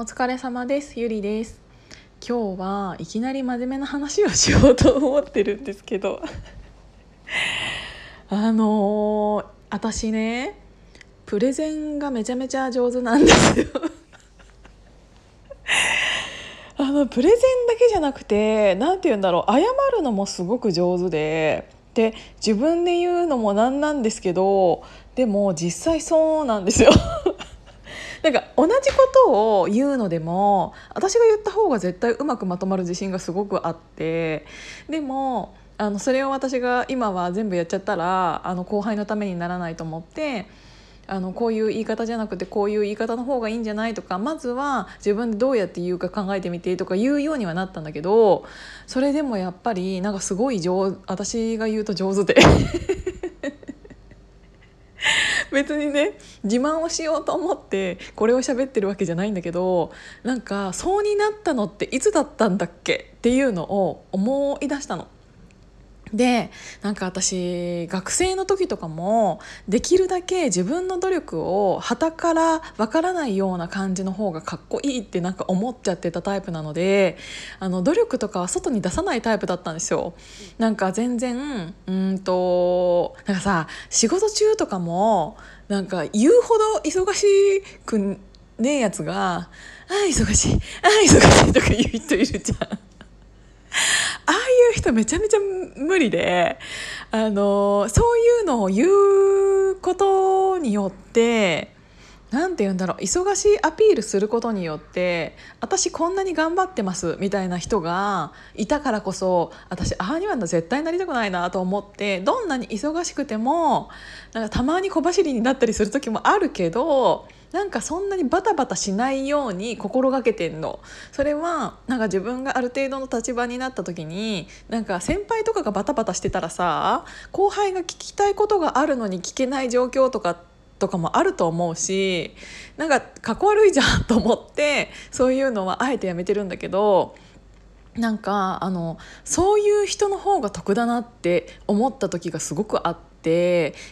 お疲れ様です。ゆりです。今日はいきなり真面目な話をしようと思ってるんですけど。あのー、私ねプレゼンがめちゃめちゃ上手なんですよ。あのプレゼンだけじゃなくて何て言うんだろう謝るのもすごく上手で。で自分で言うのもなんなんですけどでも実際そうなんですよ。なんか同じことを言うのでも私が言った方が絶対うまくまとまる自信がすごくあってでもあのそれを私が今は全部やっちゃったらあの後輩のためにならないと思ってあのこういう言い方じゃなくてこういう言い方の方がいいんじゃないとかまずは自分でどうやって言うか考えてみてとか言うようにはなったんだけどそれでもやっぱりなんかすごい上私が言うと上手で。別にね自慢をしようと思ってこれを喋ってるわけじゃないんだけどなんかそうになったのっていつだったんだっけっていうのを思い出したの。でなんか私学生の時とかもできるだけ自分の努力を旗からわからないような感じの方がかっこいいってなんか思っちゃってたタイプなのであの努力とかは外に出さないタイプだったんですよ。なんか全然うんとなんかさ仕事中とかもなんか言うほど忙しくねえやつが「ああ忙しいああ忙しい」とか言う人いるじゃん。ああいう人めちゃめちゃ無理であのそういうのを言うことによって何て言うんだろう忙しいアピールすることによって私こんなに頑張ってますみたいな人がいたからこそ私ああには絶対なりたくないなと思ってどんなに忙しくてもなんかたまに小走りになったりする時もあるけどなんかそんなにバタバタしないように心がけてんのそれはなんか自分がある程度の立場になった時になんか先輩とかがバタバタしてたらさ後輩が聞きたいことがあるのに聞けない状況とかとかもあると思うしなんかかっこ悪いじゃんと思ってそういうのはあえてやめてるんだけどなんかあのそういう人の方が得だなって思った時がすごくあって。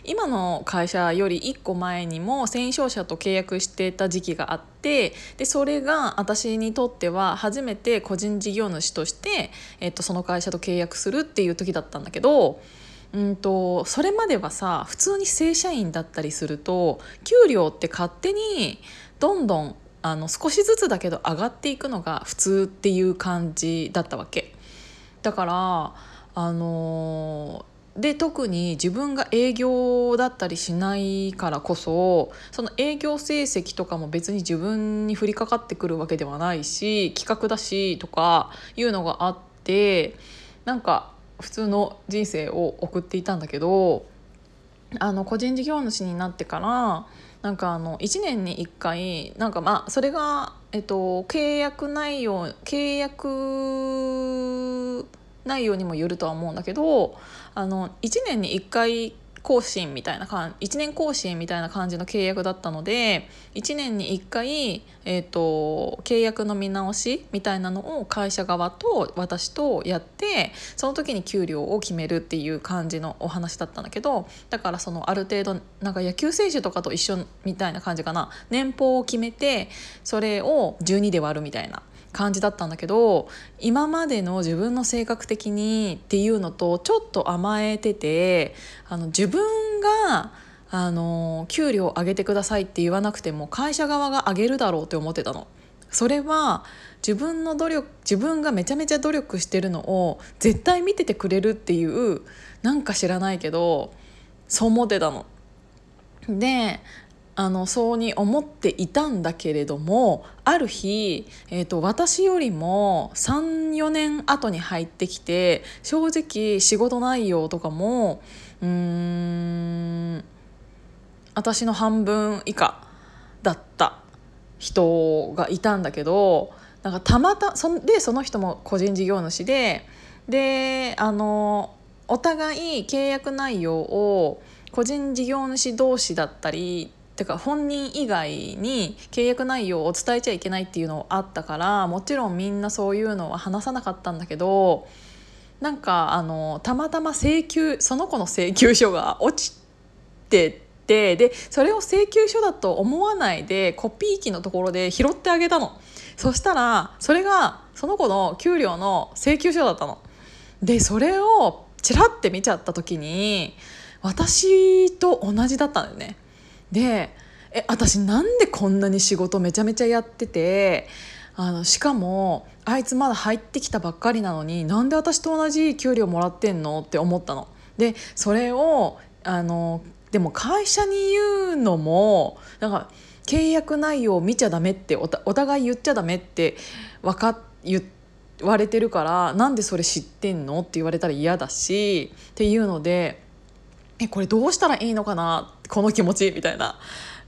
今の会社より1個前にも戦勝者と契約してた時期があってでそれが私にとっては初めて個人事業主として、えっと、その会社と契約するっていう時だったんだけどうんとそれまではさ普通に正社員だったりすると給料って勝手にどんどんあの少しずつだけど上がっていくのが普通っていう感じだったわけ。だからあので特に自分が営業だったりしないからこそその営業成績とかも別に自分に降りかかってくるわけではないし企画だしとかいうのがあってなんか普通の人生を送っていたんだけどあの個人事業主になってからなんかあの1年に1回なんかまあそれが、えっと、契約内容契約内容にもよるとは思うんだけどあの1年に1回更新みたいな感1年更新みたいな感じの契約だったので1年に1回、えーと、契約の見直しみたいなのを会社側と私とやってその時に給料を決めるっていう感じのお話だったんだけどだからそのある程度なんか野球選手とかと一緒みたいな感じかな年俸を決めてそれを12で割るみたいな。感じだったんだけど今までの自分の性格的にっていうのとちょっと甘えててあの自分があの給料上げてくださいって言わなくても会社側が上げるだろうって思ってたの。それは自分の努力自分がめちゃめちゃ努力してるのを絶対見ててくれるっていうなんか知らないけどそう思ってたの。であのそうに思っていたんだけれどもある日、えーと、私よりも34年後に入ってきて正直仕事内容とかもうーん私の半分以下だった人がいたんだけどなんかたまたそでその人も個人事業主でであのお互い契約内容を個人事業主同士だったりてか本人以外に契約内容を伝えちゃいけないっていうのあったからもちろんみんなそういうのは話さなかったんだけどなんかあのたまたま請求その子の請求書が落ちてってでそれを請求書だと思わないでコピー機のところで拾ってあげたの。そしたらそれがその子の給料の請求書だったの。でそれをチラッて見ちゃった時に私と同じだったんだよね。でえ私なんでこんなに仕事めちゃめちゃやっててあのしかもあいつまだ入ってきたばっかりなのになんで私と同じ給料もらってんのって思ったの。でそれをあのでも会社に言うのもなんか契約内容を見ちゃダメってお互い言っちゃダメって分か言われてるからなんでそれ知ってんのって言われたら嫌だしっていうのでえこれどうしたらいいのかなこの気持ちみたいな。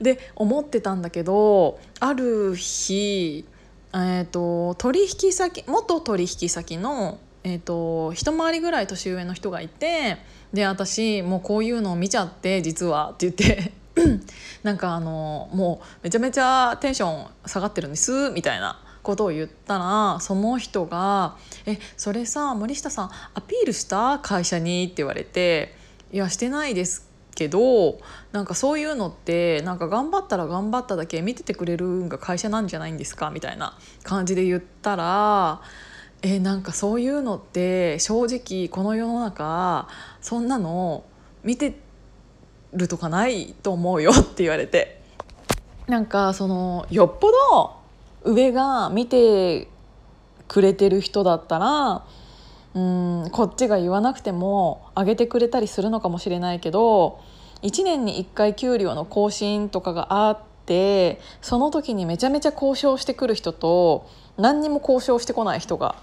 で思ってたんだけどある日、えーと、取引先元取引先の、えーと、一回りぐらい年上の人がいてで私もうこういうのを見ちゃって実はって言って。なんかあのもうめちゃめちゃテンション下がってるんですみたいなことを言ったらその人が「えそれさ森下さんアピールした会社に」って言われて「いやしてないですけどなんかそういうのってなんか頑張ったら頑張っただけ見ててくれるんが会社なんじゃないんですか？みたいな感じで言ったらえなんかそういうのって正直この世の中そんなの見てるとかないと思うよ って言われて。なんかそのよっぽど上が見てくれてる人だったらうんこっちが言わなくても上げてくれたりするのかもしれないけど1年に1回給料の更新とかがあってその時にめちゃめちゃ交渉してくる人と何にも交渉してこない人が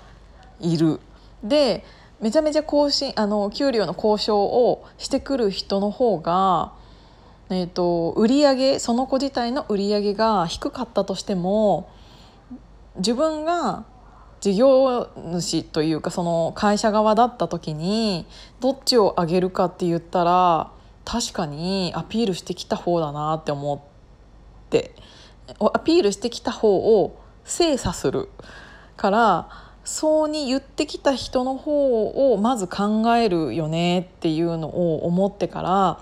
いる。でめちゃめちゃ更新あの給料の交渉をしてくる人の方が、えーと、売上その子自体の売り上げが低かったとしても自分が事業主というかその会社側だった時にどっちを上げるかって言ったら確かにアピールしてきた方だなって思ってアピールしてきた方を精査するからそうに言ってきた人の方をまず考えるよねっていうのを思ってから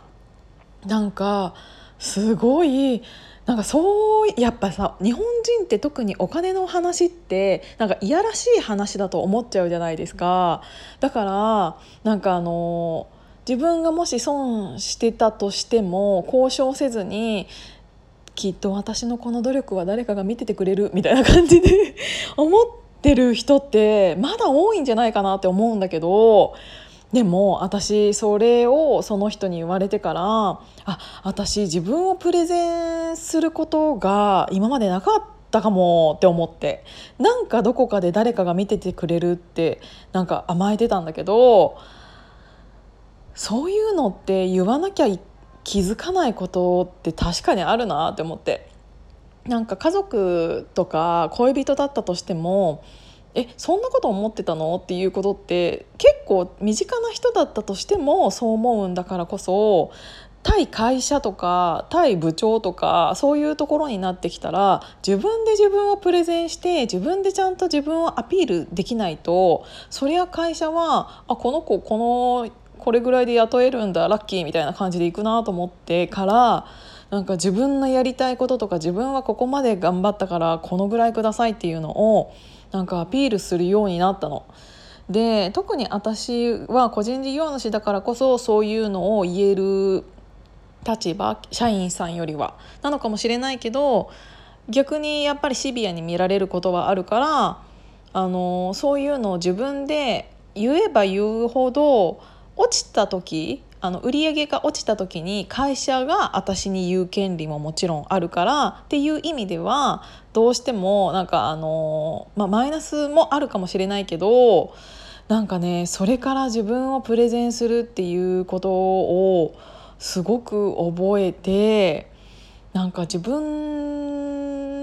なんかすごいなんかそうやっぱさ日本人って特にお金の話ってなんかいやらしい話だと思っちゃうじゃないですか。だからなんかあの自分がもし損してたとしても交渉せずにきっと私のこの努力は誰かが見ててくれるみたいな感じで 思ってる人ってまだ多いんじゃないかなって思うんだけどでも私それをその人に言われてからあ私自分をプレゼンすることが今までなかったかもって思ってなんかどこかで誰かが見ててくれるってなんか甘えてたんだけどそういうのって言わなきゃ気づかないことって確かにあるなって思ってなんか家族とか恋人だったとしてもえそんなこと思ってたの？っていうことって結構身近な人だったとしてもそう思うんだからこそ対会社とか対部長とかそういうところになってきたら自分で自分をプレゼンして自分でちゃんと自分をアピールできないとそりゃ会社はあこの子このこれぐらいで雇えるんだラッキーみたいな感じでいくなと思ってからなんか自分のやりたいこととか自分はここまで頑張ったからこのぐらいくださいっていうのをなんかアピールするようになったの。で特に私は個人事業主だからこそそういうのを言える立場社員さんよりはなのかもしれないけど逆にやっぱりシビアに見られることはあるからあのそういうのを自分で言えば言うほど落ちた時あの売り上げが落ちた時に会社が私に言う権利ももちろんあるからっていう意味ではどうしてもなんかあの、まあ、マイナスもあるかもしれないけどなんかねそれから自分をプレゼンするっていうことをすごく覚えてなんか自分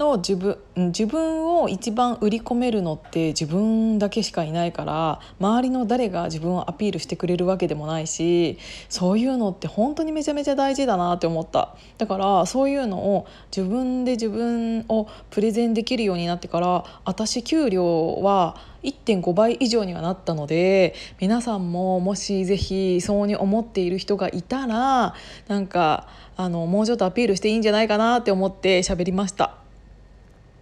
の自分自分を一番売り込めるのって自分だけしかいないから周りの誰が自分をアピールしてくれるわけでもないしそういうのって本当にめちゃめちゃ大事だなって思った。だからそういうのを自分で自分をプレゼンできるようになってから私給料は1.5倍以上にはなったので皆さんももしぜひそうに思っている人がいたらなんかあのもうちょっとアピールしていいんじゃないかなって思って喋りました。